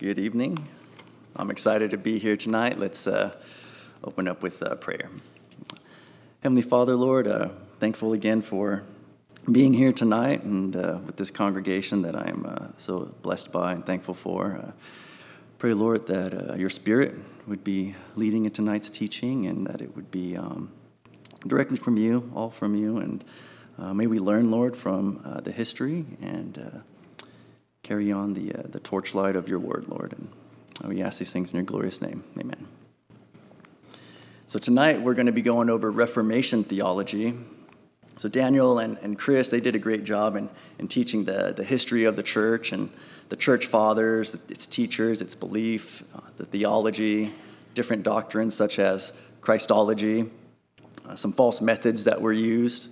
Good evening. I'm excited to be here tonight. Let's uh, open up with uh, prayer. Heavenly Father, Lord, uh, thankful again for being here tonight and uh, with this congregation that I am uh, so blessed by and thankful for. Uh, pray, Lord, that your Spirit would be leading in tonight's teaching and that it would be um, directly from you, all from you. And may we learn, Lord, from the history and carry on the, uh, the torchlight of your word, Lord. And we ask these things in your glorious name. Amen. So tonight we're going to be going over Reformation theology. So Daniel and, and Chris, they did a great job in, in teaching the, the history of the church and the church fathers, its teachers, its belief, uh, the theology, different doctrines such as Christology, uh, some false methods that were used,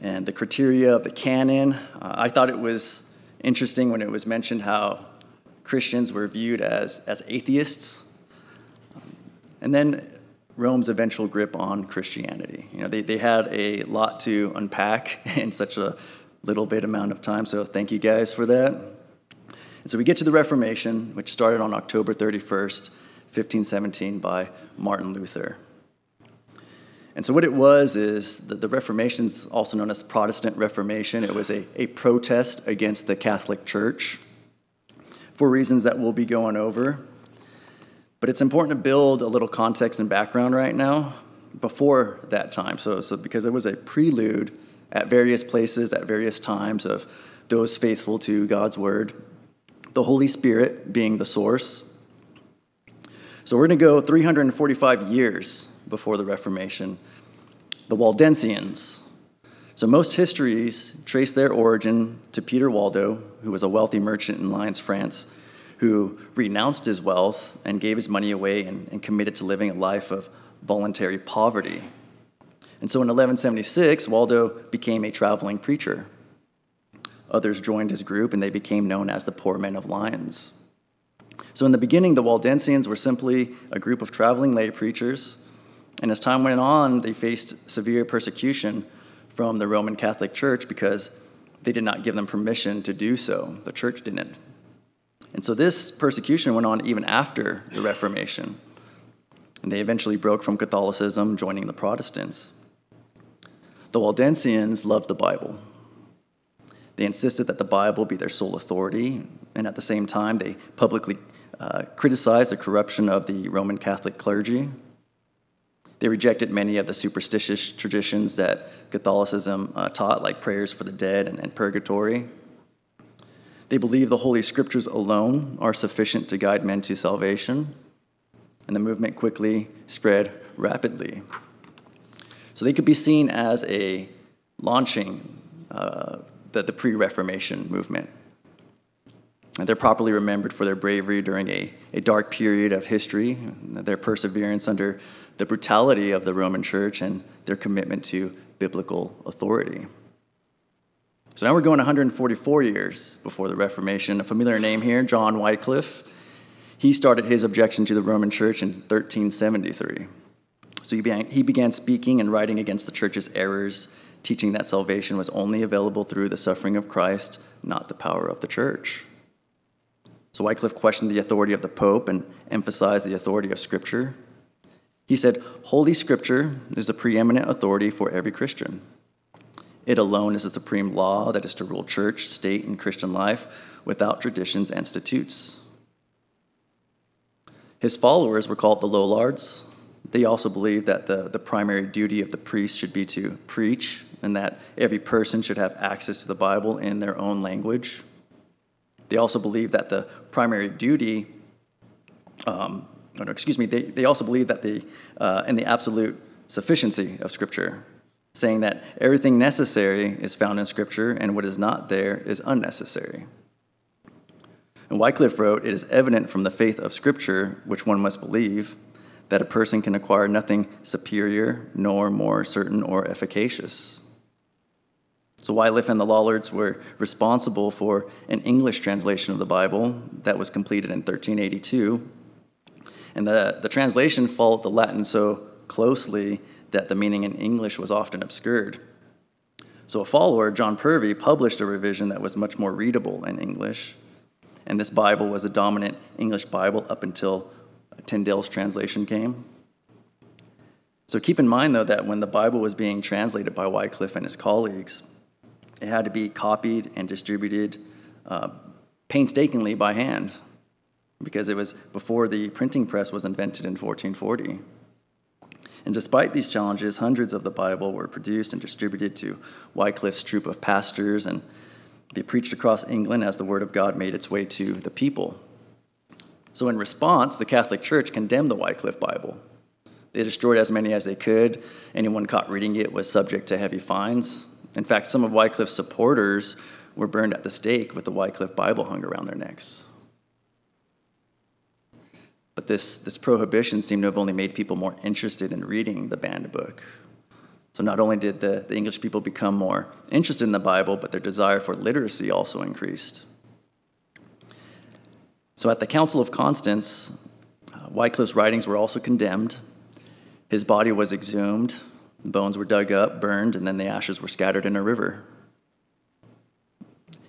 and the criteria of the canon. Uh, I thought it was interesting when it was mentioned how Christians were viewed as, as atheists. and then Rome's eventual grip on Christianity. You know, they, they had a lot to unpack in such a little bit amount of time, so thank you guys for that. And so we get to the Reformation, which started on October 31st, 1517, by Martin Luther. And so, what it was is the Reformation is also known as Protestant Reformation. It was a, a protest against the Catholic Church for reasons that we'll be going over. But it's important to build a little context and background right now before that time. So, so because it was a prelude at various places, at various times of those faithful to God's word, the Holy Spirit being the source. So, we're going to go 345 years before the Reformation, the Waldensians. So most histories trace their origin to Peter Waldo, who was a wealthy merchant in Lyons, France, who renounced his wealth and gave his money away and, and committed to living a life of voluntary poverty. And so in 1176, Waldo became a traveling preacher. Others joined his group, and they became known as the Poor Men of Lyons. So, in the beginning, the Waldensians were simply a group of traveling lay preachers and as time went on, they faced severe persecution from the Roman Catholic Church because they did not give them permission to do so. The church didn't. And so this persecution went on even after the Reformation. And they eventually broke from Catholicism, joining the Protestants. The Waldensians loved the Bible. They insisted that the Bible be their sole authority, and at the same time, they publicly uh, criticized the corruption of the Roman Catholic clergy they rejected many of the superstitious traditions that Catholicism uh, taught, like prayers for the dead and, and purgatory. They believe the Holy Scriptures alone are sufficient to guide men to salvation, and the movement quickly spread rapidly. So they could be seen as a launching uh, the, the pre Reformation movement. And they're properly remembered for their bravery during a, a dark period of history, their perseverance under the brutality of the Roman church and their commitment to biblical authority. So now we're going 144 years before the Reformation. A familiar name here, John Wycliffe. He started his objection to the Roman church in 1373. So he began, he began speaking and writing against the church's errors, teaching that salvation was only available through the suffering of Christ, not the power of the church. So Wycliffe questioned the authority of the Pope and emphasized the authority of Scripture. He said, Holy Scripture is the preeminent authority for every Christian. It alone is the supreme law that is to rule church, state, and Christian life without traditions and statutes. His followers were called the Lollards. They also believed that the, the primary duty of the priest should be to preach and that every person should have access to the Bible in their own language. They also believed that the primary duty um, no, excuse me, they, they also believe that the, uh, in the absolute sufficiency of Scripture, saying that everything necessary is found in Scripture and what is not there is unnecessary. And Wycliffe wrote, It is evident from the faith of Scripture, which one must believe, that a person can acquire nothing superior nor more certain or efficacious. So Wycliffe and the Lollards were responsible for an English translation of the Bible that was completed in 1382 and the, the translation followed the Latin so closely that the meaning in English was often obscured. So a follower, John Purvey, published a revision that was much more readable in English. and this Bible was a dominant English Bible up until Tyndale's translation came. So keep in mind, though, that when the Bible was being translated by Wycliffe and his colleagues, it had to be copied and distributed uh, painstakingly by hand because it was before the printing press was invented in 1440. And despite these challenges, hundreds of the Bible were produced and distributed to Wycliffe's troop of pastors, and they preached across England as the Word of God made its way to the people. So, in response, the Catholic Church condemned the Wycliffe Bible. They destroyed as many as they could. Anyone caught reading it was subject to heavy fines. In fact, some of Wycliffe's supporters were burned at the stake with the Wycliffe Bible hung around their necks. But this, this prohibition seemed to have only made people more interested in reading the banned book. So not only did the, the English people become more interested in the Bible, but their desire for literacy also increased. So at the Council of Constance, uh, Wycliffe's writings were also condemned. His body was exhumed, bones were dug up, burned, and then the ashes were scattered in a river.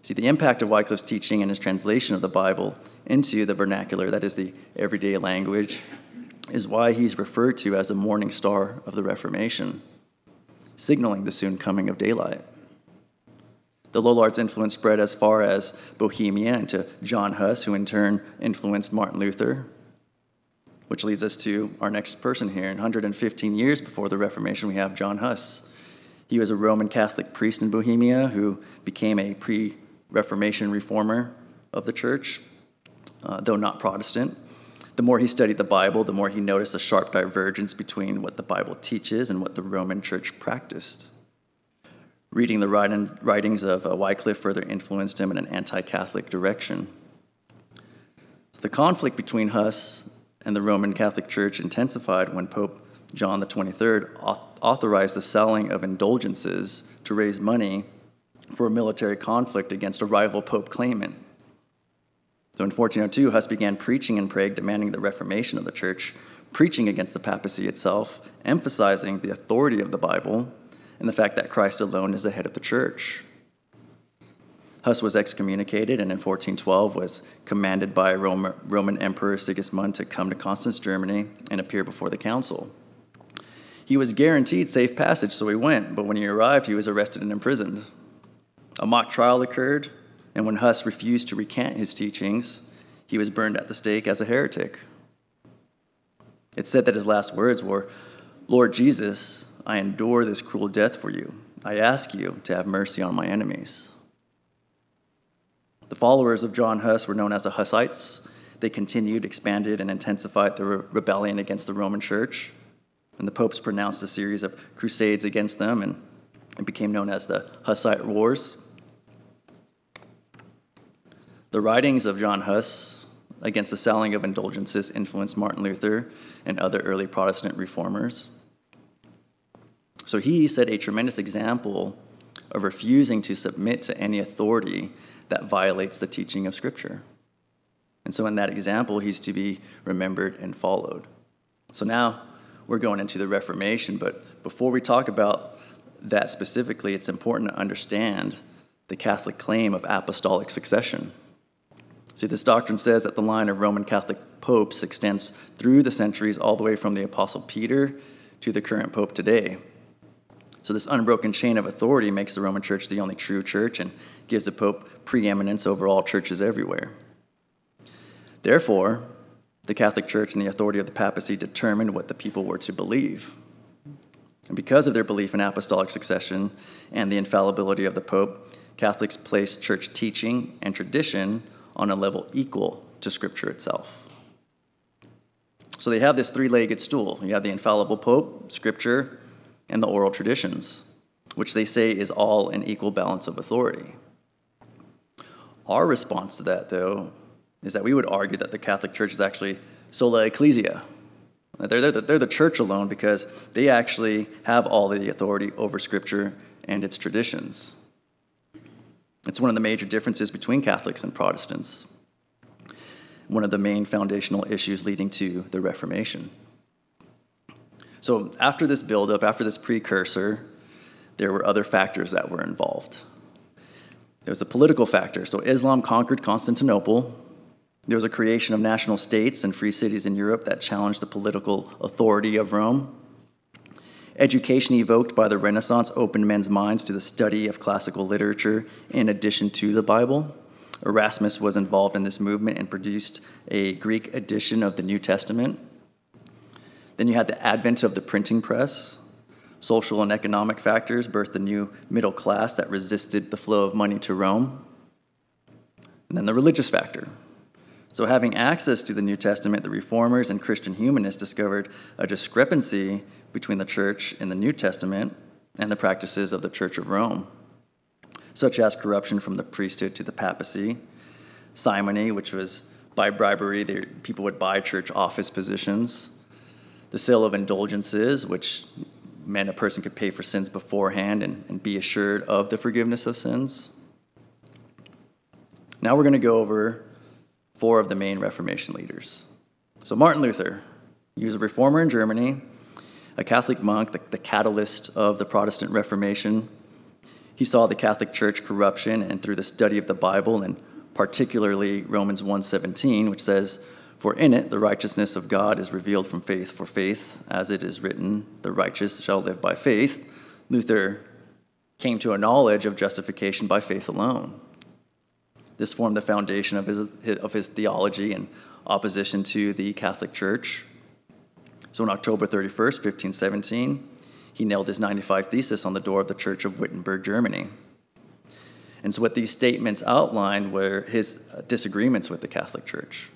See, the impact of Wycliffe's teaching and his translation of the Bible into the vernacular, that is the everyday language, is why he's referred to as the morning star of the Reformation, signaling the soon coming of daylight. The Lollards' influence spread as far as Bohemia and to John Huss, who in turn influenced Martin Luther. Which leads us to our next person here. In 115 years before the Reformation, we have John Huss. He was a Roman Catholic priest in Bohemia who became a pre Reformation reformer of the church, uh, though not Protestant. The more he studied the Bible, the more he noticed a sharp divergence between what the Bible teaches and what the Roman church practiced. Reading the writings of uh, Wycliffe further influenced him in an anti Catholic direction. So the conflict between Huss and the Roman Catholic Church intensified when Pope John 23rd authorized the selling of indulgences to raise money for a military conflict against a rival pope claimant. So in 1402, Huss began preaching in Prague, demanding the reformation of the church, preaching against the papacy itself, emphasizing the authority of the Bible and the fact that Christ alone is the head of the church. Huss was excommunicated and in 1412 was commanded by Roman Emperor Sigismund to come to Constance, Germany, and appear before the council. He was guaranteed safe passage, so he went, but when he arrived, he was arrested and imprisoned. A mock trial occurred, and when Huss refused to recant his teachings, he was burned at the stake as a heretic. It's said that his last words were, Lord Jesus, I endure this cruel death for you. I ask you to have mercy on my enemies. The followers of John Huss were known as the Hussites. They continued, expanded, and intensified the re- rebellion against the Roman Church. And the popes pronounced a series of crusades against them, and it became known as the Hussite Wars. The writings of John Huss against the selling of indulgences influenced Martin Luther and other early Protestant reformers. So he set a tremendous example of refusing to submit to any authority that violates the teaching of Scripture. And so, in that example, he's to be remembered and followed. So now we're going into the Reformation, but before we talk about that specifically, it's important to understand the Catholic claim of apostolic succession. See, this doctrine says that the line of Roman Catholic popes extends through the centuries all the way from the Apostle Peter to the current pope today. So, this unbroken chain of authority makes the Roman Church the only true church and gives the Pope preeminence over all churches everywhere. Therefore, the Catholic Church and the authority of the papacy determined what the people were to believe. And because of their belief in apostolic succession and the infallibility of the Pope, Catholics placed church teaching and tradition on a level equal to Scripture itself. So they have this three legged stool. You have the infallible Pope, Scripture, and the oral traditions, which they say is all in equal balance of authority. Our response to that, though, is that we would argue that the Catholic Church is actually sola ecclesia. They're, they're, they're the church alone because they actually have all the authority over Scripture and its traditions. It's one of the major differences between Catholics and Protestants, one of the main foundational issues leading to the Reformation. So, after this buildup, after this precursor, there were other factors that were involved. There was a political factor. So, Islam conquered Constantinople, There was a creation of national states and free cities in Europe that challenged the political authority of Rome. Education evoked by the Renaissance opened men's minds to the study of classical literature in addition to the Bible. Erasmus was involved in this movement and produced a Greek edition of the New Testament. Then you had the advent of the printing press. Social and economic factors birthed a new middle class that resisted the flow of money to Rome. And then the religious factor. So, having access to the New Testament, the reformers and Christian humanists discovered a discrepancy between the church in the New Testament and the practices of the Church of Rome such as corruption from the priesthood to the papacy, simony, which was by bribery, they, people would buy church office positions, the sale of indulgences, which meant a person could pay for sins beforehand and, and be assured of the forgiveness of sins. Now we're going to go over four of the main Reformation leaders. So, Martin Luther, he was a reformer in Germany, a Catholic monk, the, the catalyst of the Protestant Reformation. He saw the Catholic Church corruption and through the study of the Bible and particularly Romans 1:17 which says for in it the righteousness of God is revealed from faith for faith as it is written the righteous shall live by faith. Luther came to a knowledge of justification by faith alone. This formed the foundation of his, of his theology and opposition to the Catholic Church so on October 31st 1517 he nailed his 95 thesis on the door of the Church of Wittenberg, Germany. And so, what these statements outlined were his uh, disagreements with the Catholic Church.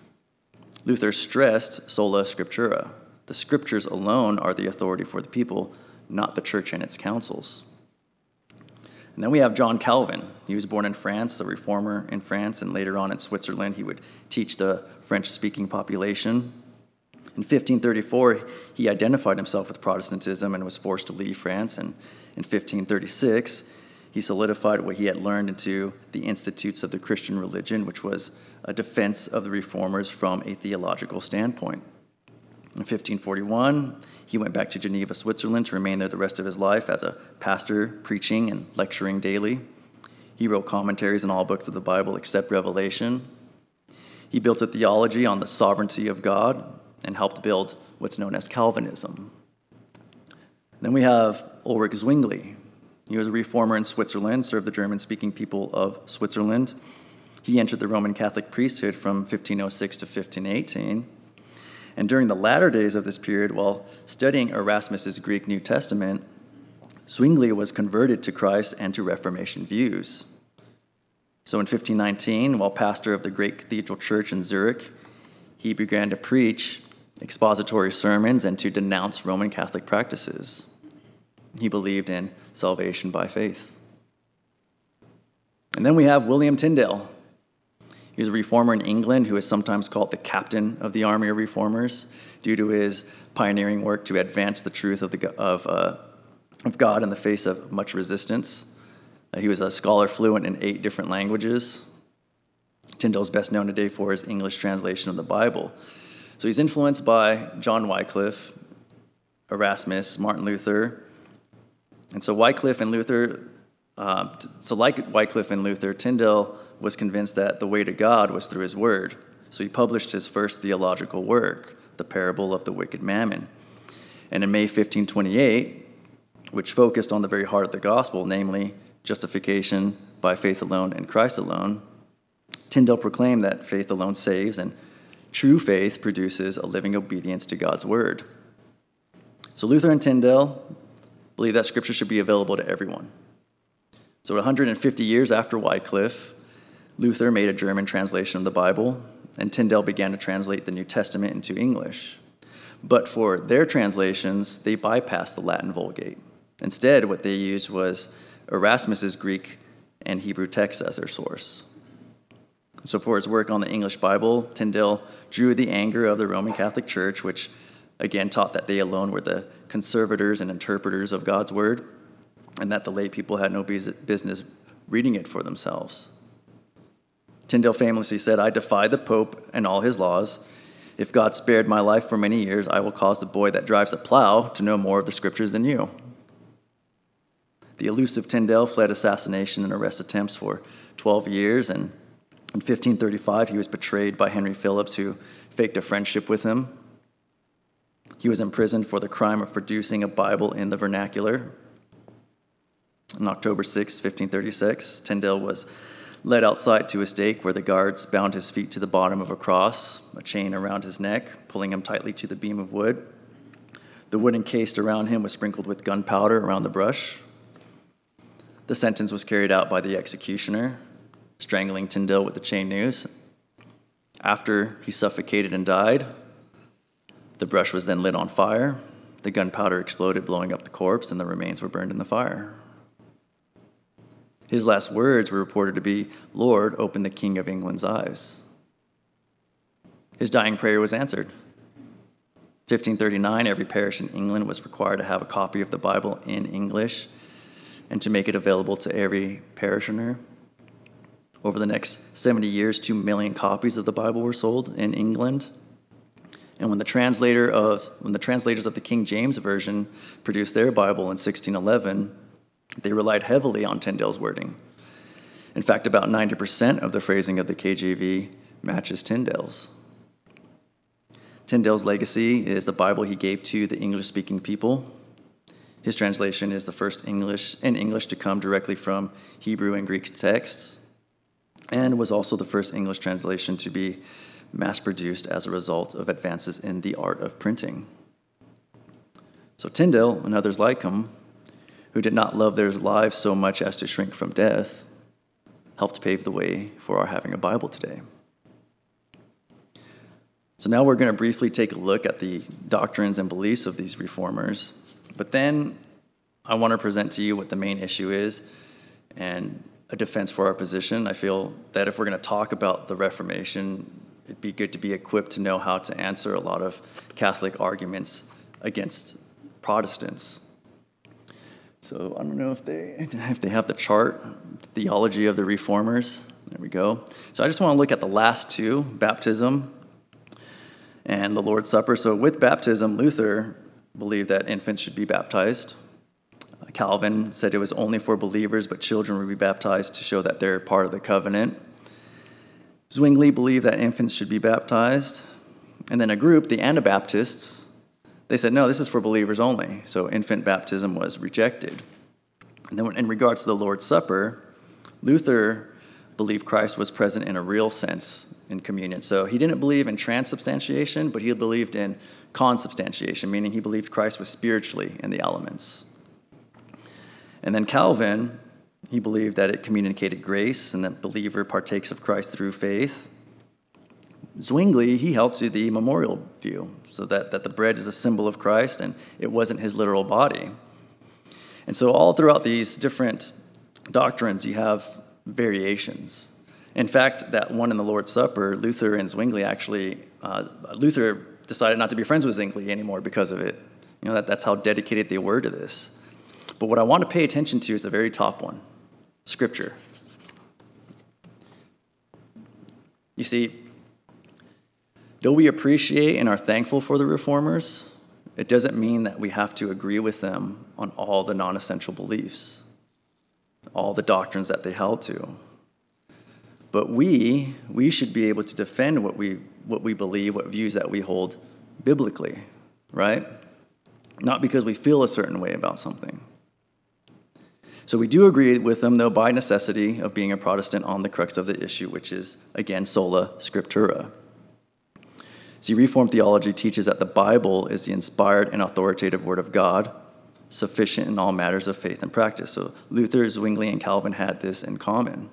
Luther stressed sola scriptura. The scriptures alone are the authority for the people, not the church and its councils. And then we have John Calvin. He was born in France, a reformer in France, and later on in Switzerland, he would teach the French speaking population. In 1534, he identified himself with Protestantism and was forced to leave France. And in 1536, he solidified what he had learned into the Institutes of the Christian Religion, which was a defense of the reformers from a theological standpoint. In 1541, he went back to Geneva, Switzerland to remain there the rest of his life as a pastor, preaching and lecturing daily. He wrote commentaries on all books of the Bible except Revelation. He built a theology on the sovereignty of God, and helped build what's known as Calvinism. Then we have Ulrich Zwingli. He was a reformer in Switzerland, served the German speaking people of Switzerland. He entered the Roman Catholic priesthood from 1506 to 1518. And during the latter days of this period, while studying Erasmus's Greek New Testament, Zwingli was converted to Christ and to Reformation views. So in 1519, while pastor of the great cathedral church in Zurich, he began to preach expository sermons and to denounce Roman Catholic practices. He believed in salvation by faith. And then we have William Tyndale. He was a reformer in England who is sometimes called the captain of the army of reformers due to his pioneering work to advance the truth of, the, of, uh, of God in the face of much resistance. Uh, he was a scholar fluent in eight different languages. Tyndale is best known today for his English translation of the Bible, so he's influenced by John Wycliffe, Erasmus, Martin Luther. And so Wycliffe and Luther, uh, so like Wycliffe and Luther, Tyndale was convinced that the way to God was through his word. So he published his first theological work, The Parable of the Wicked Mammon. And in May 1528, which focused on the very heart of the gospel, namely justification by faith alone and Christ alone, Tyndale proclaimed that faith alone saves and True faith produces a living obedience to God's word. So Luther and Tyndale believe that scripture should be available to everyone. So 150 years after Wycliffe, Luther made a German translation of the Bible, and Tyndale began to translate the New Testament into English. But for their translations, they bypassed the Latin Vulgate. Instead, what they used was Erasmus's Greek and Hebrew texts as their source. So, for his work on the English Bible, Tyndale drew the anger of the Roman Catholic Church, which again taught that they alone were the conservators and interpreters of God's word, and that the lay people had no business reading it for themselves. Tyndale famously said, I defy the Pope and all his laws. If God spared my life for many years, I will cause the boy that drives a plow to know more of the scriptures than you. The elusive Tyndale fled assassination and arrest attempts for 12 years and In 1535, he was betrayed by Henry Phillips, who faked a friendship with him. He was imprisoned for the crime of producing a Bible in the vernacular. On October 6, 1536, Tyndale was led outside to a stake where the guards bound his feet to the bottom of a cross, a chain around his neck, pulling him tightly to the beam of wood. The wood encased around him was sprinkled with gunpowder around the brush. The sentence was carried out by the executioner, strangling Tyndale with the chain noose. After he suffocated and died, the brush was then lit on fire. The gunpowder exploded, blowing up the corpse, and the remains were burned in the fire. His last words were reported to be, Lord, open the King of England's eyes. His dying prayer was answered. 1539, every parish in England was required to have a copy of the Bible in English and to make it available to every parishioner. Over the next 70 years, 2 million copies of the Bible were sold in England. And when the translator of when the translators of the King James version produced their Bible in 1611, they relied heavily on Tyndale's wording. In fact, about 90% of the phrasing of the KJV matches Tyndale's. Tyndale's legacy is the Bible he gave to the English speaking people. His translation is the first English in English to come directly from Hebrew and Greek texts, and was also the first English translation to be mass produced as a result of advances in the art of printing. So Tyndale and others like him who did not love their lives so much as to shrink from death, helped pave the way for our having a Bible today. So now we're going to briefly take a look at the doctrines and beliefs of these reformers, but then I want to present to you what the main issue is and a defense for our position. I feel that if we're going to talk about the Reformation, it'd be good to be equipped to know how to answer a lot of Catholic arguments against Protestants. So I don't know if they if they have the chart, theology of the reformers. There we go. So I just want to look at the last two, baptism and the Lord's Supper. So with baptism, Luther believed that infants should be baptized. Calvin said it was only for believers, but children would be baptized to show that they're part of the covenant. Zwingli believed that infants should be baptized. And then a group, the Anabaptists, they said, no, this is for believers only. So infant baptism was rejected. And then, in regards to the Lord's Supper, Luther believed Christ was present in a real sense in communion. So he didn't believe in transubstantiation, but he believed in consubstantiation, meaning he believed Christ was spiritually in the elements. And then Calvin, he believed that it communicated grace and that believer partakes of Christ through faith. Zwingli, he held to the memorial view, so that, that the bread is a symbol of Christ and it wasn't his literal body. And so, all throughout these different doctrines, you have variations. In fact, that one in the Lord's Supper, Luther and Zwingli actually, uh, Luther decided not to be friends with Zwingli anymore because of it. You know, that, that's how dedicated they were to this. But what I want to pay attention to is the very top one Scripture. You see, Though we appreciate and are thankful for the reformers, it doesn't mean that we have to agree with them on all the non essential beliefs, all the doctrines that they held to. But we, we should be able to defend what we, what we believe, what views that we hold biblically, right? Not because we feel a certain way about something. So we do agree with them, though, by necessity of being a Protestant on the crux of the issue, which is, again, sola scriptura. See, Reformed theology teaches that the Bible is the inspired and authoritative Word of God, sufficient in all matters of faith and practice. So Luther, Zwingli, and Calvin had this in common.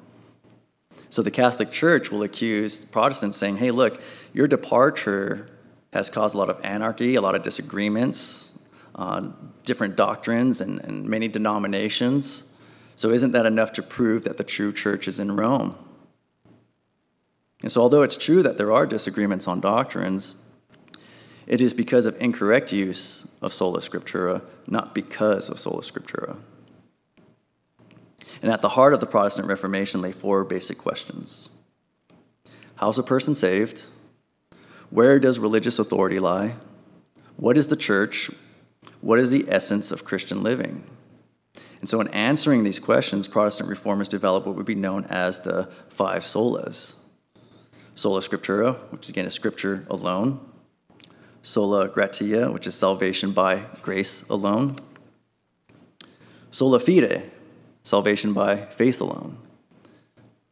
So the Catholic Church will accuse Protestants saying, hey, look, your departure has caused a lot of anarchy, a lot of disagreements, uh, different doctrines, and, and many denominations. So isn't that enough to prove that the true church is in Rome? And so, although it's true that there are disagreements on doctrines, it is because of incorrect use of sola scriptura, not because of sola scriptura. And at the heart of the Protestant Reformation lay four basic questions How's a person saved? Where does religious authority lie? What is the church? What is the essence of Christian living? And so, in answering these questions, Protestant reformers developed what would be known as the five solas Sola Scriptura, which again is Scripture alone. Sola Gratia, which is salvation by grace alone. Sola Fide, salvation by faith alone.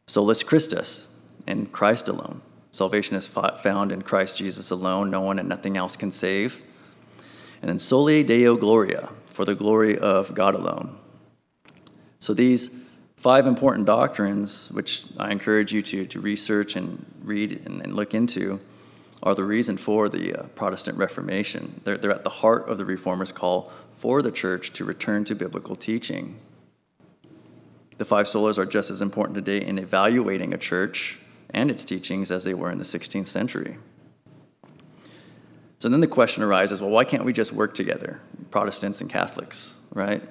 Solus Christus, in Christ alone. Salvation is found in Christ Jesus alone. No one and nothing else can save. And then Soli Deo Gloria, for the glory of God alone. So these five important doctrines, which I encourage you to, to research and read and, and look into, are the reason for the uh, Protestant Reformation. They're, they're at the heart of the Reformers' call for the church to return to biblical teaching. The five solas are just as important today in evaluating a church and its teachings as they were in the 16th century. So then the question arises well, why can't we just work together, Protestants and Catholics, right?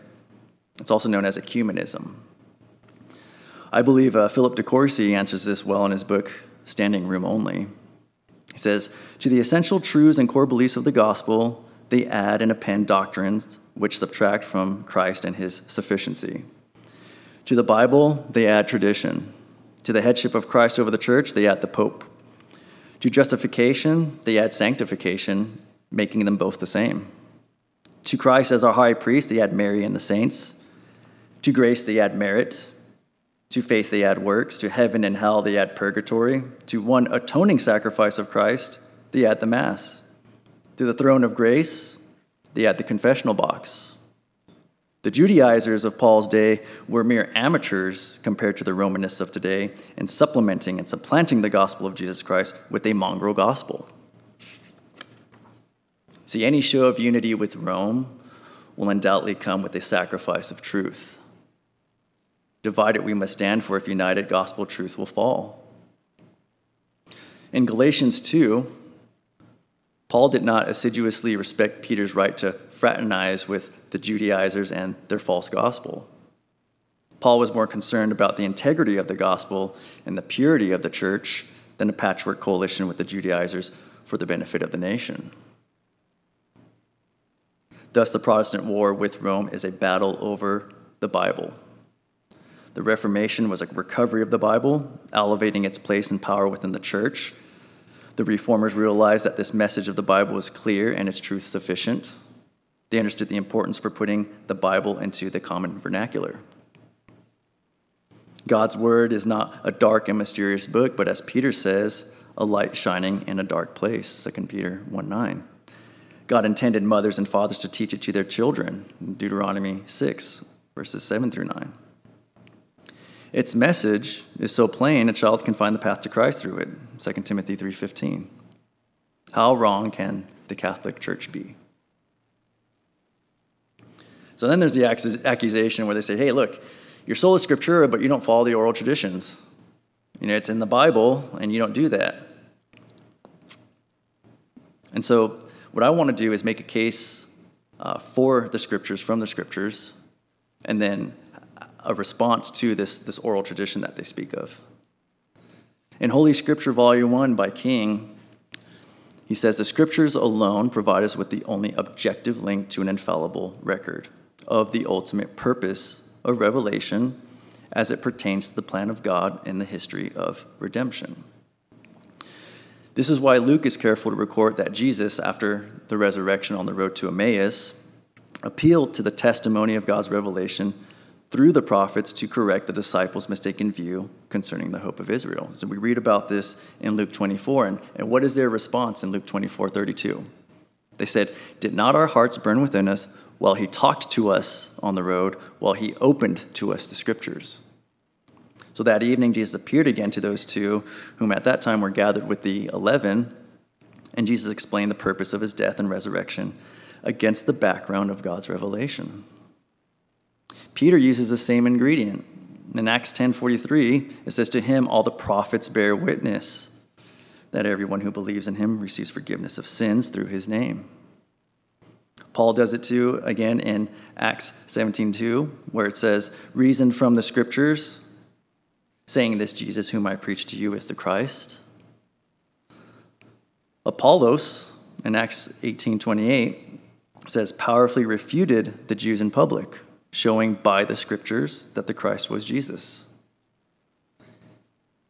It's also known as ecumenism. I believe uh, Philip de Courcy answers this well in his book, Standing Room Only. He says, To the essential truths and core beliefs of the gospel, they add and append doctrines which subtract from Christ and his sufficiency. To the Bible, they add tradition. To the headship of Christ over the church, they add the Pope. To justification, they add sanctification, making them both the same. To Christ as our high priest, they add Mary and the saints. To grace, they add merit. To faith, they add works. To heaven and hell, they add purgatory. To one atoning sacrifice of Christ, they add the Mass. To the throne of grace, they add the confessional box. The Judaizers of Paul's day were mere amateurs compared to the Romanists of today in supplementing and supplanting the gospel of Jesus Christ with a mongrel gospel. See, any show of unity with Rome will undoubtedly come with a sacrifice of truth. Divided we must stand, for if united, gospel truth will fall. In Galatians 2, Paul did not assiduously respect Peter's right to fraternize with the Judaizers and their false gospel. Paul was more concerned about the integrity of the gospel and the purity of the church than a patchwork coalition with the Judaizers for the benefit of the nation. Thus, the Protestant war with Rome is a battle over the Bible. The Reformation was a recovery of the Bible, elevating its place and power within the church. The Reformers realized that this message of the Bible was clear and its truth sufficient. They understood the importance for putting the Bible into the common vernacular. God's word is not a dark and mysterious book, but as Peter says, a light shining in a dark place, 2 Peter 1 9. God intended mothers and fathers to teach it to their children, Deuteronomy 6, verses 7 through 9. Its message is so plain a child can find the path to Christ through it, 2 Timothy 3:15. How wrong can the Catholic Church be? So then there's the accusation where they say, hey, look, you're sola scriptura, but you don't follow the oral traditions. You know, it's in the Bible, and you don't do that. And so, what I want to do is make a case uh, for the scriptures from the scriptures, and then a response to this, this oral tradition that they speak of. In Holy Scripture, Volume 1 by King, he says the scriptures alone provide us with the only objective link to an infallible record of the ultimate purpose of Revelation as it pertains to the plan of God in the history of redemption. This is why Luke is careful to record that Jesus, after the resurrection on the road to Emmaus, appealed to the testimony of God's revelation through the prophets to correct the disciples' mistaken view concerning the hope of Israel. So we read about this in Luke 24. And, and what is their response in Luke 24 32? They said, Did not our hearts burn within us while he talked to us on the road, while he opened to us the scriptures. So that evening, Jesus appeared again to those two, whom at that time were gathered with the eleven, and Jesus explained the purpose of his death and resurrection against the background of God's revelation. Peter uses the same ingredient. In Acts 10:43, it says to him all the prophets bear witness that everyone who believes in him receives forgiveness of sins through his name. Paul does it too, again, in Acts 17:2, where it says, Reason from the scriptures, saying this Jesus whom I preach to you is the Christ. Apollos, in Acts 18:28, says, powerfully refuted the Jews in public, showing by the scriptures that the Christ was Jesus.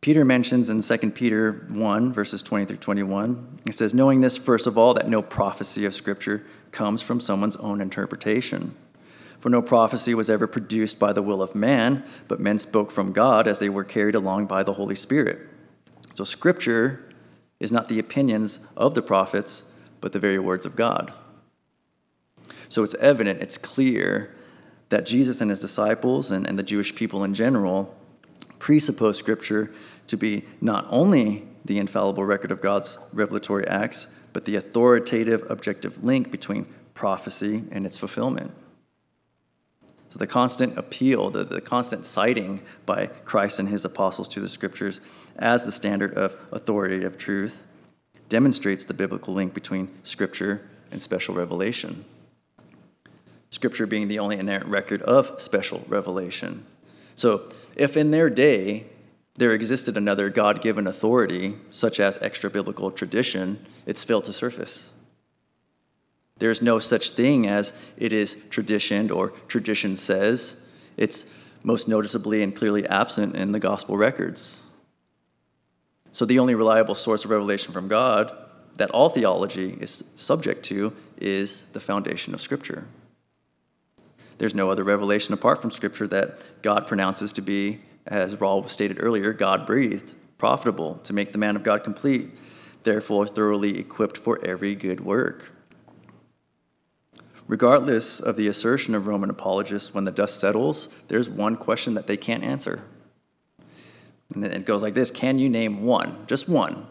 Peter mentions in 2 Peter 1, verses 20 through 21, it says, Knowing this, first of all, that no prophecy of Scripture comes from someone's own interpretation. For no prophecy was ever produced by the will of man, but men spoke from God as they were carried along by the Holy Spirit. So, Scripture is not the opinions of the prophets, but the very words of God. So, it's evident, it's clear that Jesus and his disciples and, and the Jewish people in general presuppose Scripture to be not only the infallible record of God's revelatory acts, but the authoritative, objective link between prophecy and its fulfillment. So the constant appeal, the, the constant citing by Christ and his apostles to the scriptures as the standard of authoritative truth demonstrates the biblical link between scripture and special revelation. Scripture being the only inerrant record of special revelation. So, if in their day there existed another God given authority, such as extra biblical tradition, it's failed to surface. There's no such thing as it is traditioned or tradition says. It's most noticeably and clearly absent in the gospel records. So, the only reliable source of revelation from God that all theology is subject to is the foundation of Scripture. There's no other revelation apart from Scripture that God pronounces to be, as Raul stated earlier, God breathed, profitable to make the man of God complete, therefore thoroughly equipped for every good work. Regardless of the assertion of Roman apologists, when the dust settles, there's one question that they can't answer. And it goes like this Can you name one, just one,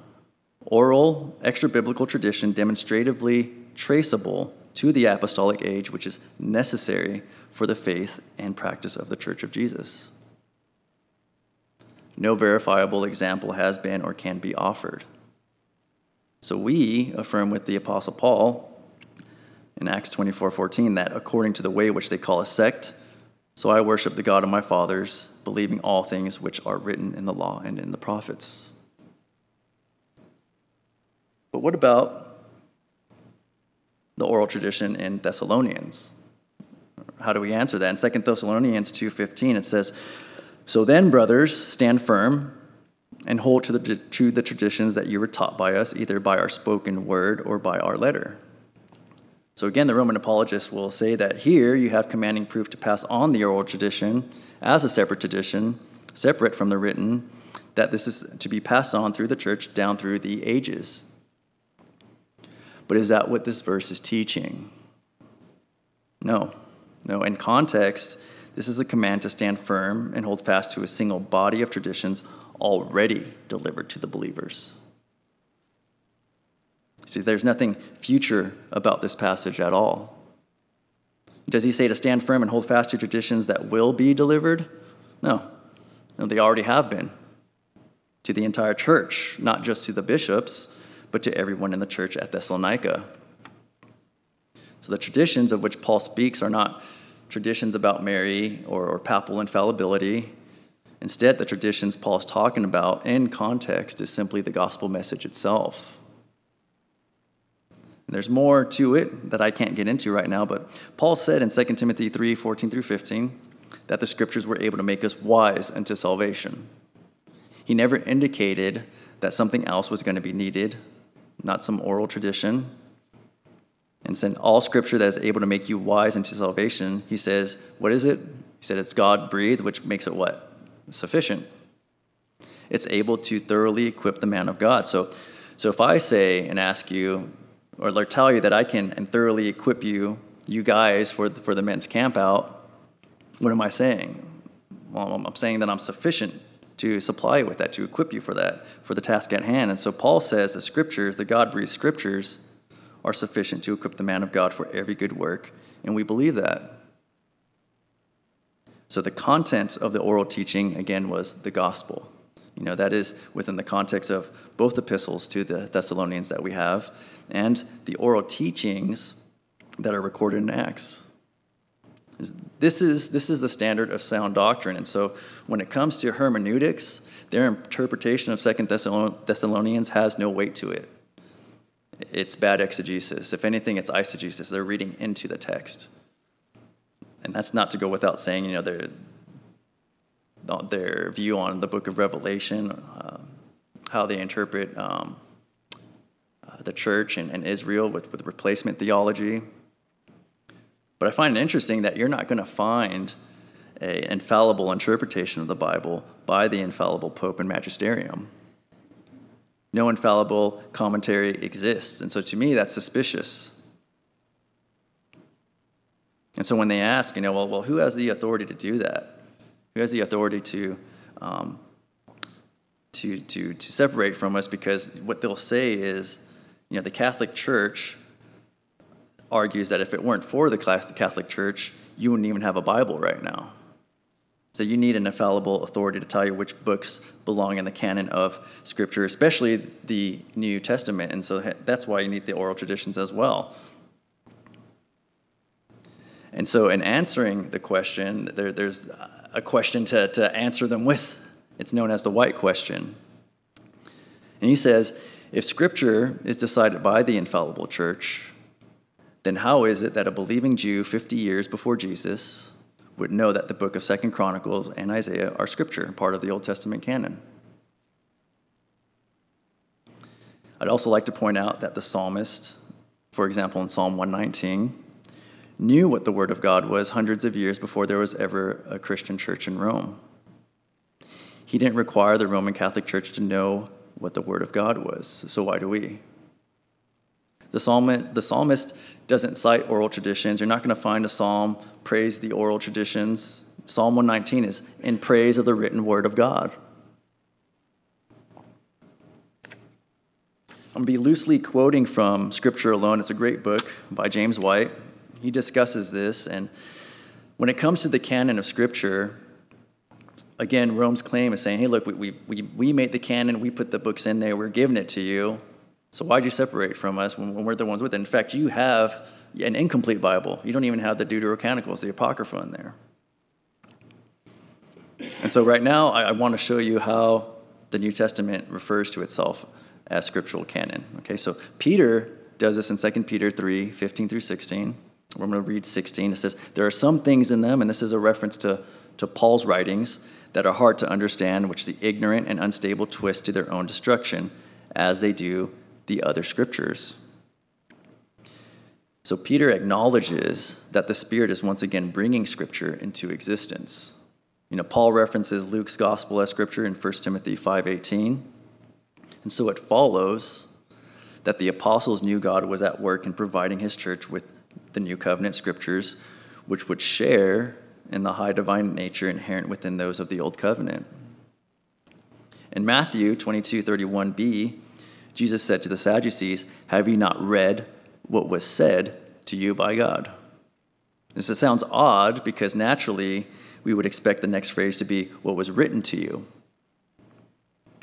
oral, extra biblical tradition demonstratively traceable to the apostolic age, which is necessary for the faith and practice of the Church of Jesus? No verifiable example has been or can be offered. So we affirm with the Apostle Paul in Acts 24 14 that according to the way which they call a sect, so I worship the God of my fathers, believing all things which are written in the law and in the prophets. But what about the oral tradition in Thessalonians? How do we answer that? In 2 Thessalonians 2:15 it says, "So then, brothers, stand firm and hold to the, to the traditions that you were taught by us, either by our spoken word or by our letter." So again, the Roman apologists will say that here you have commanding proof to pass on the oral tradition as a separate tradition, separate from the written, that this is to be passed on through the church down through the ages. But is that what this verse is teaching? No. No. In context, this is a command to stand firm and hold fast to a single body of traditions already delivered to the believers. See, there's nothing future about this passage at all. Does he say to stand firm and hold fast to traditions that will be delivered? No. No, they already have been. To the entire church, not just to the bishops, but to everyone in the church at Thessalonica. So the traditions of which Paul speaks are not traditions about Mary or, or papal infallibility. Instead, the traditions Paul's talking about in context is simply the gospel message itself. And there's more to it that I can't get into right now, but Paul said in 2 Timothy 3 14 through 15 that the scriptures were able to make us wise unto salvation. He never indicated that something else was going to be needed, not some oral tradition. And said, all scripture that is able to make you wise unto salvation, he says, what is it? He said, it's God breathed, which makes it what? Sufficient. It's able to thoroughly equip the man of God. So, so if I say and ask you, or tell you that I can and thoroughly equip you, you guys, for the, for the men's camp out, what am I saying? Well, I'm saying that I'm sufficient to supply you with that, to equip you for that, for the task at hand. And so Paul says the scriptures, the God breathed scriptures, are sufficient to equip the man of God for every good work, and we believe that. So the content of the oral teaching, again, was the gospel. You know, that is within the context of both epistles to the Thessalonians that we have and the oral teachings that are recorded in Acts. This is, this is the standard of sound doctrine. And so when it comes to hermeneutics, their interpretation of Second Thessalonians has no weight to it. It's bad exegesis. If anything, it's eisegesis. They're reading into the text. And that's not to go without saying, you know, their, their view on the book of Revelation, uh, how they interpret um, uh, the church and, and Israel with, with replacement theology. But I find it interesting that you're not going to find an infallible interpretation of the Bible by the infallible Pope and Magisterium. No infallible commentary exists. And so to me, that's suspicious. And so when they ask, you know, well, well who has the authority to do that? Who has the authority to, um, to, to, to separate from us? Because what they'll say is, you know, the Catholic Church argues that if it weren't for the Catholic Church, you wouldn't even have a Bible right now. So you need an infallible authority to tell you which books belong in the canon of Scripture, especially the New Testament. And so that's why you need the oral traditions as well. And so, in answering the question, there, there's a question to, to answer them with. It's known as the white question. And he says if Scripture is decided by the infallible church, then how is it that a believing Jew 50 years before Jesus would know that the book of Second Chronicles and Isaiah are scripture, part of the Old Testament canon. I'd also like to point out that the psalmist, for example, in Psalm 119, knew what the Word of God was hundreds of years before there was ever a Christian church in Rome. He didn't require the Roman Catholic Church to know what the Word of God was, so why do we? The psalmist, the psalmist doesn't cite oral traditions. You're not going to find a psalm praise the oral traditions. Psalm 119 is in praise of the written word of God. I'm going to be loosely quoting from Scripture Alone. It's a great book by James White. He discusses this. And when it comes to the canon of Scripture, again, Rome's claim is saying, hey, look, we, we, we made the canon, we put the books in there, we're giving it to you. So why'd you separate from us when, when we're the ones with it? In fact, you have an incomplete Bible. You don't even have the Deuterocanonicals, the Apocrypha in there. And so right now, I, I want to show you how the New Testament refers to itself as scriptural canon. Okay, so Peter does this in 2 Peter 3 15 through 16. We're going to read 16. It says, There are some things in them, and this is a reference to, to Paul's writings, that are hard to understand, which the ignorant and unstable twist to their own destruction, as they do the other scriptures. So Peter acknowledges that the Spirit is once again bringing scripture into existence. You know, Paul references Luke's gospel as scripture in 1 Timothy 5:18. And so it follows that the apostles knew God was at work in providing his church with the new covenant scriptures which would share in the high divine nature inherent within those of the old covenant. In Matthew 22:31b, Jesus said to the Sadducees, Have you not read what was said to you by God? This sounds odd because naturally we would expect the next phrase to be what was written to you.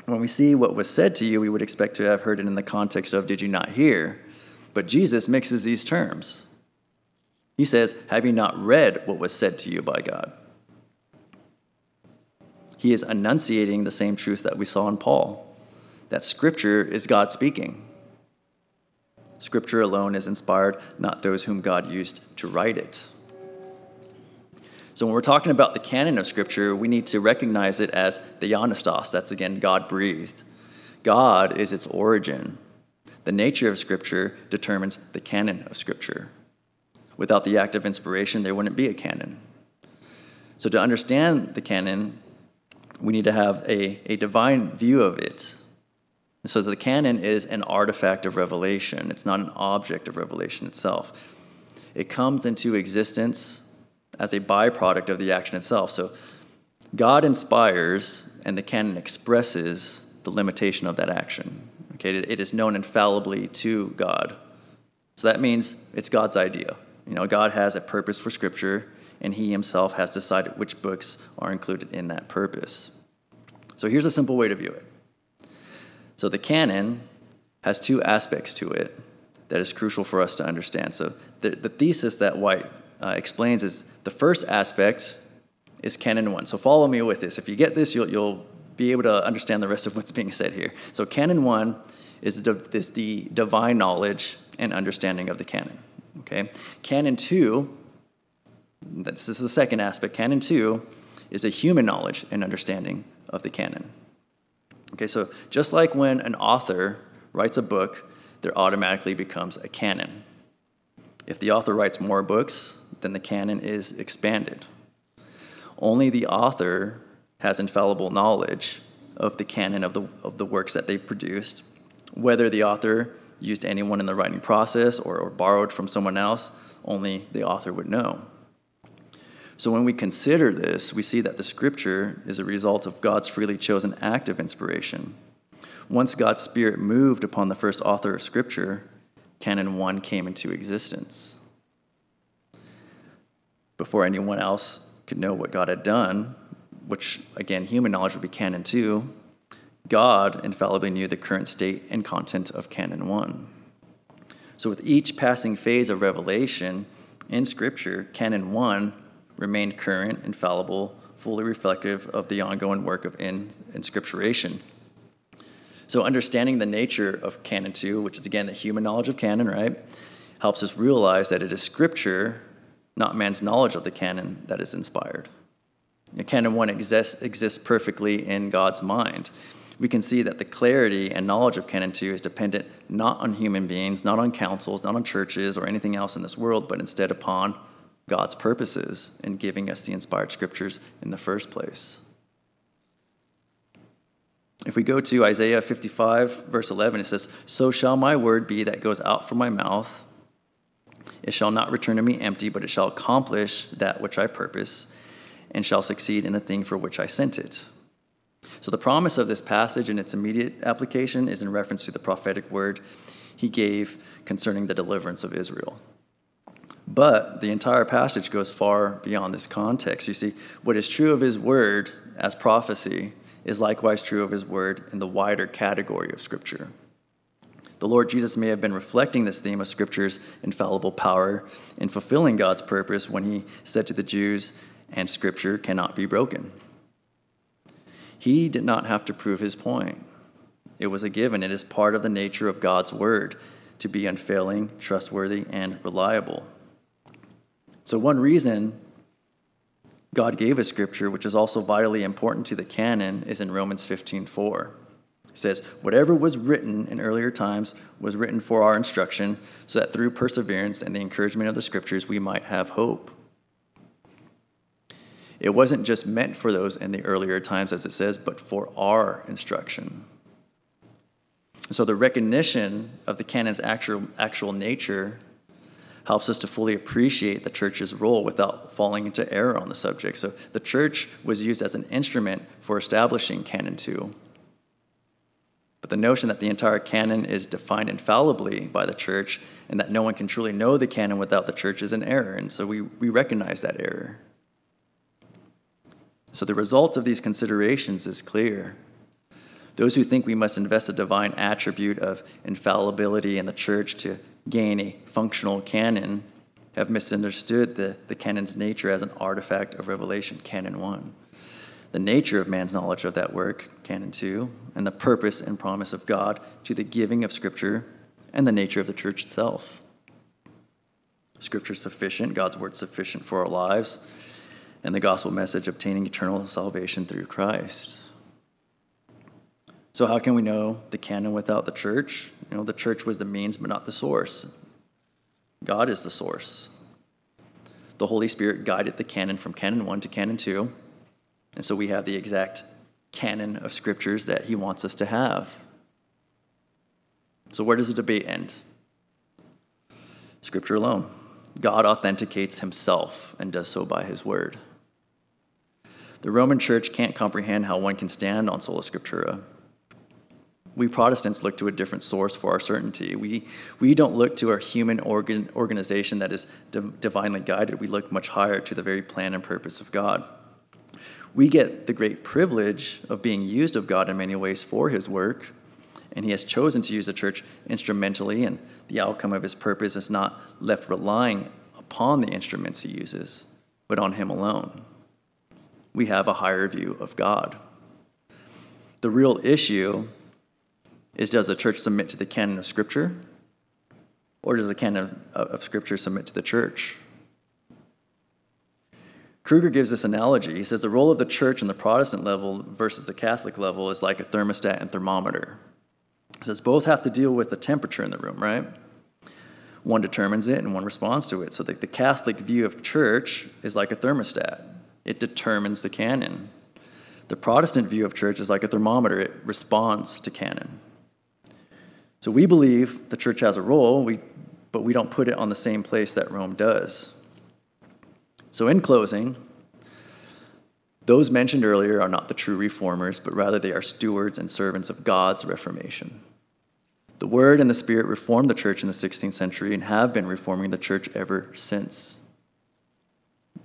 When we see what was said to you, we would expect to have heard it in the context of, Did you not hear? But Jesus mixes these terms. He says, Have you not read what was said to you by God? He is enunciating the same truth that we saw in Paul that Scripture is God speaking. Scripture alone is inspired, not those whom God used to write it. So, when we're talking about the canon of Scripture, we need to recognize it as the Theopneustos. That's again God breathed. God is its origin. The nature of Scripture determines the canon of Scripture. Without the act of inspiration, there wouldn't be a canon. So, to understand the canon, we need to have a, a divine view of it. So the canon is an artifact of revelation, it's not an object of revelation itself. It comes into existence as a byproduct of the action itself. So God inspires, and the canon expresses the limitation of that action. Okay, it is known infallibly to God. So that means it's God's idea. You know, God has a purpose for Scripture, and He Himself has decided which books are included in that purpose. So here's a simple way to view it so the canon has two aspects to it that is crucial for us to understand. So the, the thesis that White uh, explains is the first aspect is canon one. So follow me with this. If you get this, you'll, you'll be able to understand the rest of what's being said here. So canon one is the, is the divine knowledge and understanding of the canon. Okay. Canon two, this is the second aspect. Canon two is a human knowledge and understanding of the canon. Okay, so just like when an author writes a book, there automatically becomes a canon. If the author writes more books, then the canon is expanded. Only the author has infallible knowledge of the canon of the, of the works that they've produced. Whether the author used anyone in the writing process or, or borrowed from someone else, only the author would know. So when we consider this, we see that the scripture is a result of God's freely chosen act of inspiration. Once God's Spirit moved upon the first author of scripture, Canon 1 came into existence. Before anyone else could know what God had done, which again, human knowledge would be Canon 2, God infallibly knew the current state and content of Canon 1. So, with each passing phase of revelation in Scripture, Canon 1 remained current, infallible, fully reflective of the ongoing work of in, inscripturation. So, understanding the nature of Canon 2, which is again the human knowledge of canon, right, helps us realize that it is Scripture, not man's knowledge of the canon, that is inspired. canon 1 exists, exists perfectly in God's mind we can see that the clarity and knowledge of Canon 2 is dependent not on human beings, not on councils, not on churches or anything else in this world, but instead upon God's purposes in giving us the inspired scriptures in the first place. If we go to Isaiah 55, verse 11, it says, So shall my word be that goes out from my mouth. It shall not return to me empty, but it shall accomplish that which I purpose, and shall succeed in the thing for which I sent it. So, the promise of this passage and its immediate application is in reference to the prophetic word he gave concerning the deliverance of Israel. But the entire passage goes far beyond this context. You see, what is true of his word as prophecy is likewise true of his word in the wider category of Scripture. The Lord Jesus may have been reflecting this theme of Scripture's infallible power in fulfilling God's purpose when he said to the Jews, and Scripture cannot be broken. He did not have to prove his point. It was a given. It is part of the nature of God's word to be unfailing, trustworthy, and reliable. So, one reason God gave us scripture, which is also vitally important to the canon, is in Romans 15 4. It says, Whatever was written in earlier times was written for our instruction, so that through perseverance and the encouragement of the scriptures we might have hope. It wasn't just meant for those in the earlier times, as it says, but for our instruction. So the recognition of the canon's actual, actual nature helps us to fully appreciate the church's role without falling into error on the subject. So the church was used as an instrument for establishing Canon 2. But the notion that the entire canon is defined infallibly by the church and that no one can truly know the canon without the church is an error. And so we, we recognize that error. So the result of these considerations is clear. Those who think we must invest a divine attribute of infallibility in the church to gain a functional canon have misunderstood the, the canon's nature as an artifact of revelation, Canon 1. The nature of man's knowledge of that work, Canon 2, and the purpose and promise of God to the giving of Scripture, and the nature of the church itself. Scripture sufficient, God's word sufficient for our lives and the gospel message obtaining eternal salvation through Christ. So, how can we know the canon without the church? You know, the church was the means, but not the source. God is the source. The Holy Spirit guided the canon from canon 1 to canon 2. And so we have the exact canon of scriptures that he wants us to have. So, where does the debate end? Scripture alone. God authenticates himself and does so by his word. The Roman church can't comprehend how one can stand on sola scriptura. We Protestants look to a different source for our certainty. We, we don't look to a human organ, organization that is div- divinely guided. We look much higher to the very plan and purpose of God. We get the great privilege of being used of God in many ways for his work, and he has chosen to use the church instrumentally, and the outcome of his purpose is not left relying upon the instruments he uses, but on him alone we have a higher view of God. The real issue is does the church submit to the canon of Scripture? Or does the canon of, of Scripture submit to the church? Kruger gives this analogy. He says the role of the church in the Protestant level versus the Catholic level is like a thermostat and thermometer. He says both have to deal with the temperature in the room, right? One determines it and one responds to it. So the, the Catholic view of church is like a thermostat, it determines the canon. The Protestant view of church is like a thermometer, it responds to canon. So we believe the church has a role, we, but we don't put it on the same place that Rome does. So, in closing, those mentioned earlier are not the true reformers, but rather they are stewards and servants of God's reformation. The Word and the Spirit reformed the church in the 16th century and have been reforming the church ever since.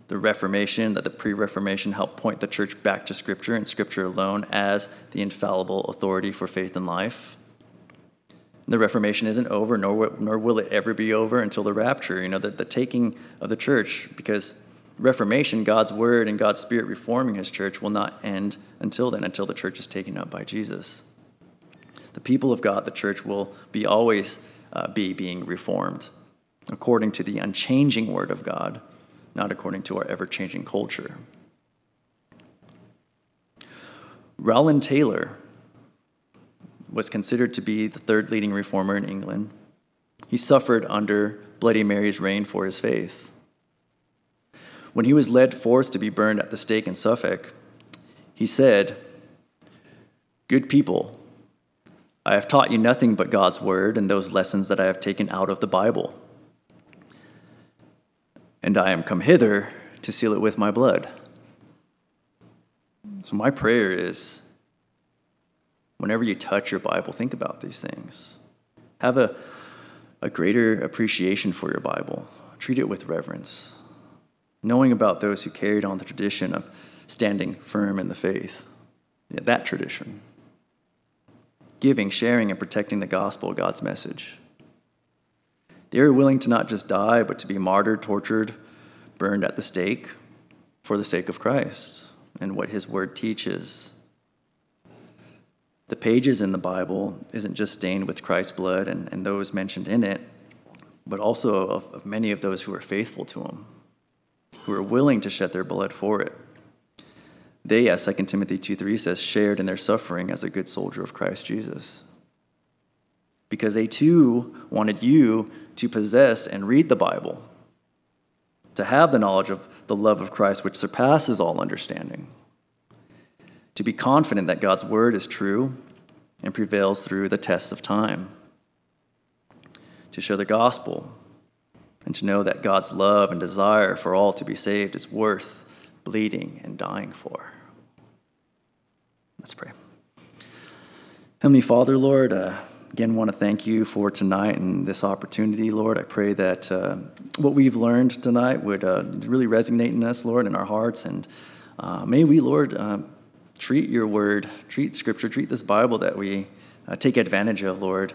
The Reformation, that the pre Reformation helped point the church back to Scripture and Scripture alone as the infallible authority for faith and life. The Reformation isn't over, nor, nor will it ever be over until the rapture, you know, the, the taking of the church, because Reformation, God's word and God's spirit reforming his church, will not end until then, until the church is taken up by Jesus. The people of God, the church, will be always uh, be being reformed according to the unchanging word of God, not according to our ever changing culture. Rowland Taylor was considered to be the third leading reformer in England. He suffered under Bloody Mary's reign for his faith. When he was led forth to be burned at the stake in Suffolk, he said, Good people, I have taught you nothing but God's word and those lessons that I have taken out of the Bible. And I am come hither to seal it with my blood. So, my prayer is whenever you touch your Bible, think about these things. Have a, a greater appreciation for your Bible, treat it with reverence knowing about those who carried on the tradition of standing firm in the faith, yeah, that tradition. Giving, sharing, and protecting the gospel, God's message. They were willing to not just die, but to be martyred, tortured, burned at the stake for the sake of Christ and what his word teaches. The pages in the Bible isn't just stained with Christ's blood and, and those mentioned in it, but also of, of many of those who are faithful to him who are willing to shed their blood for it. They, as 2 Timothy 2 3 says, shared in their suffering as a good soldier of Christ Jesus. Because they too wanted you to possess and read the Bible, to have the knowledge of the love of Christ which surpasses all understanding, to be confident that God's word is true and prevails through the tests of time, to share the gospel and to know that God's love and desire for all to be saved is worth bleeding and dying for. Let's pray. Heavenly Father, Lord, uh, again, want to thank you for tonight and this opportunity, Lord. I pray that uh, what we've learned tonight would uh, really resonate in us, Lord, in our hearts. And uh, may we, Lord, uh, treat your word, treat Scripture, treat this Bible that we uh, take advantage of, Lord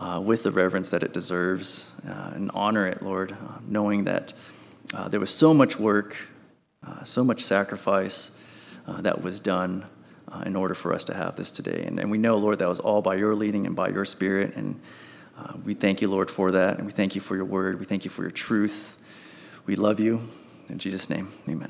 uh, with the reverence that it deserves uh, and honor it, Lord, uh, knowing that uh, there was so much work, uh, so much sacrifice that was done in order for us to have this today. And, and we know, Lord, that was all by your leading and by your spirit. And we thank you, Lord, for that. And we thank you for your word. We thank you for your truth. We love you. In Jesus' name, amen.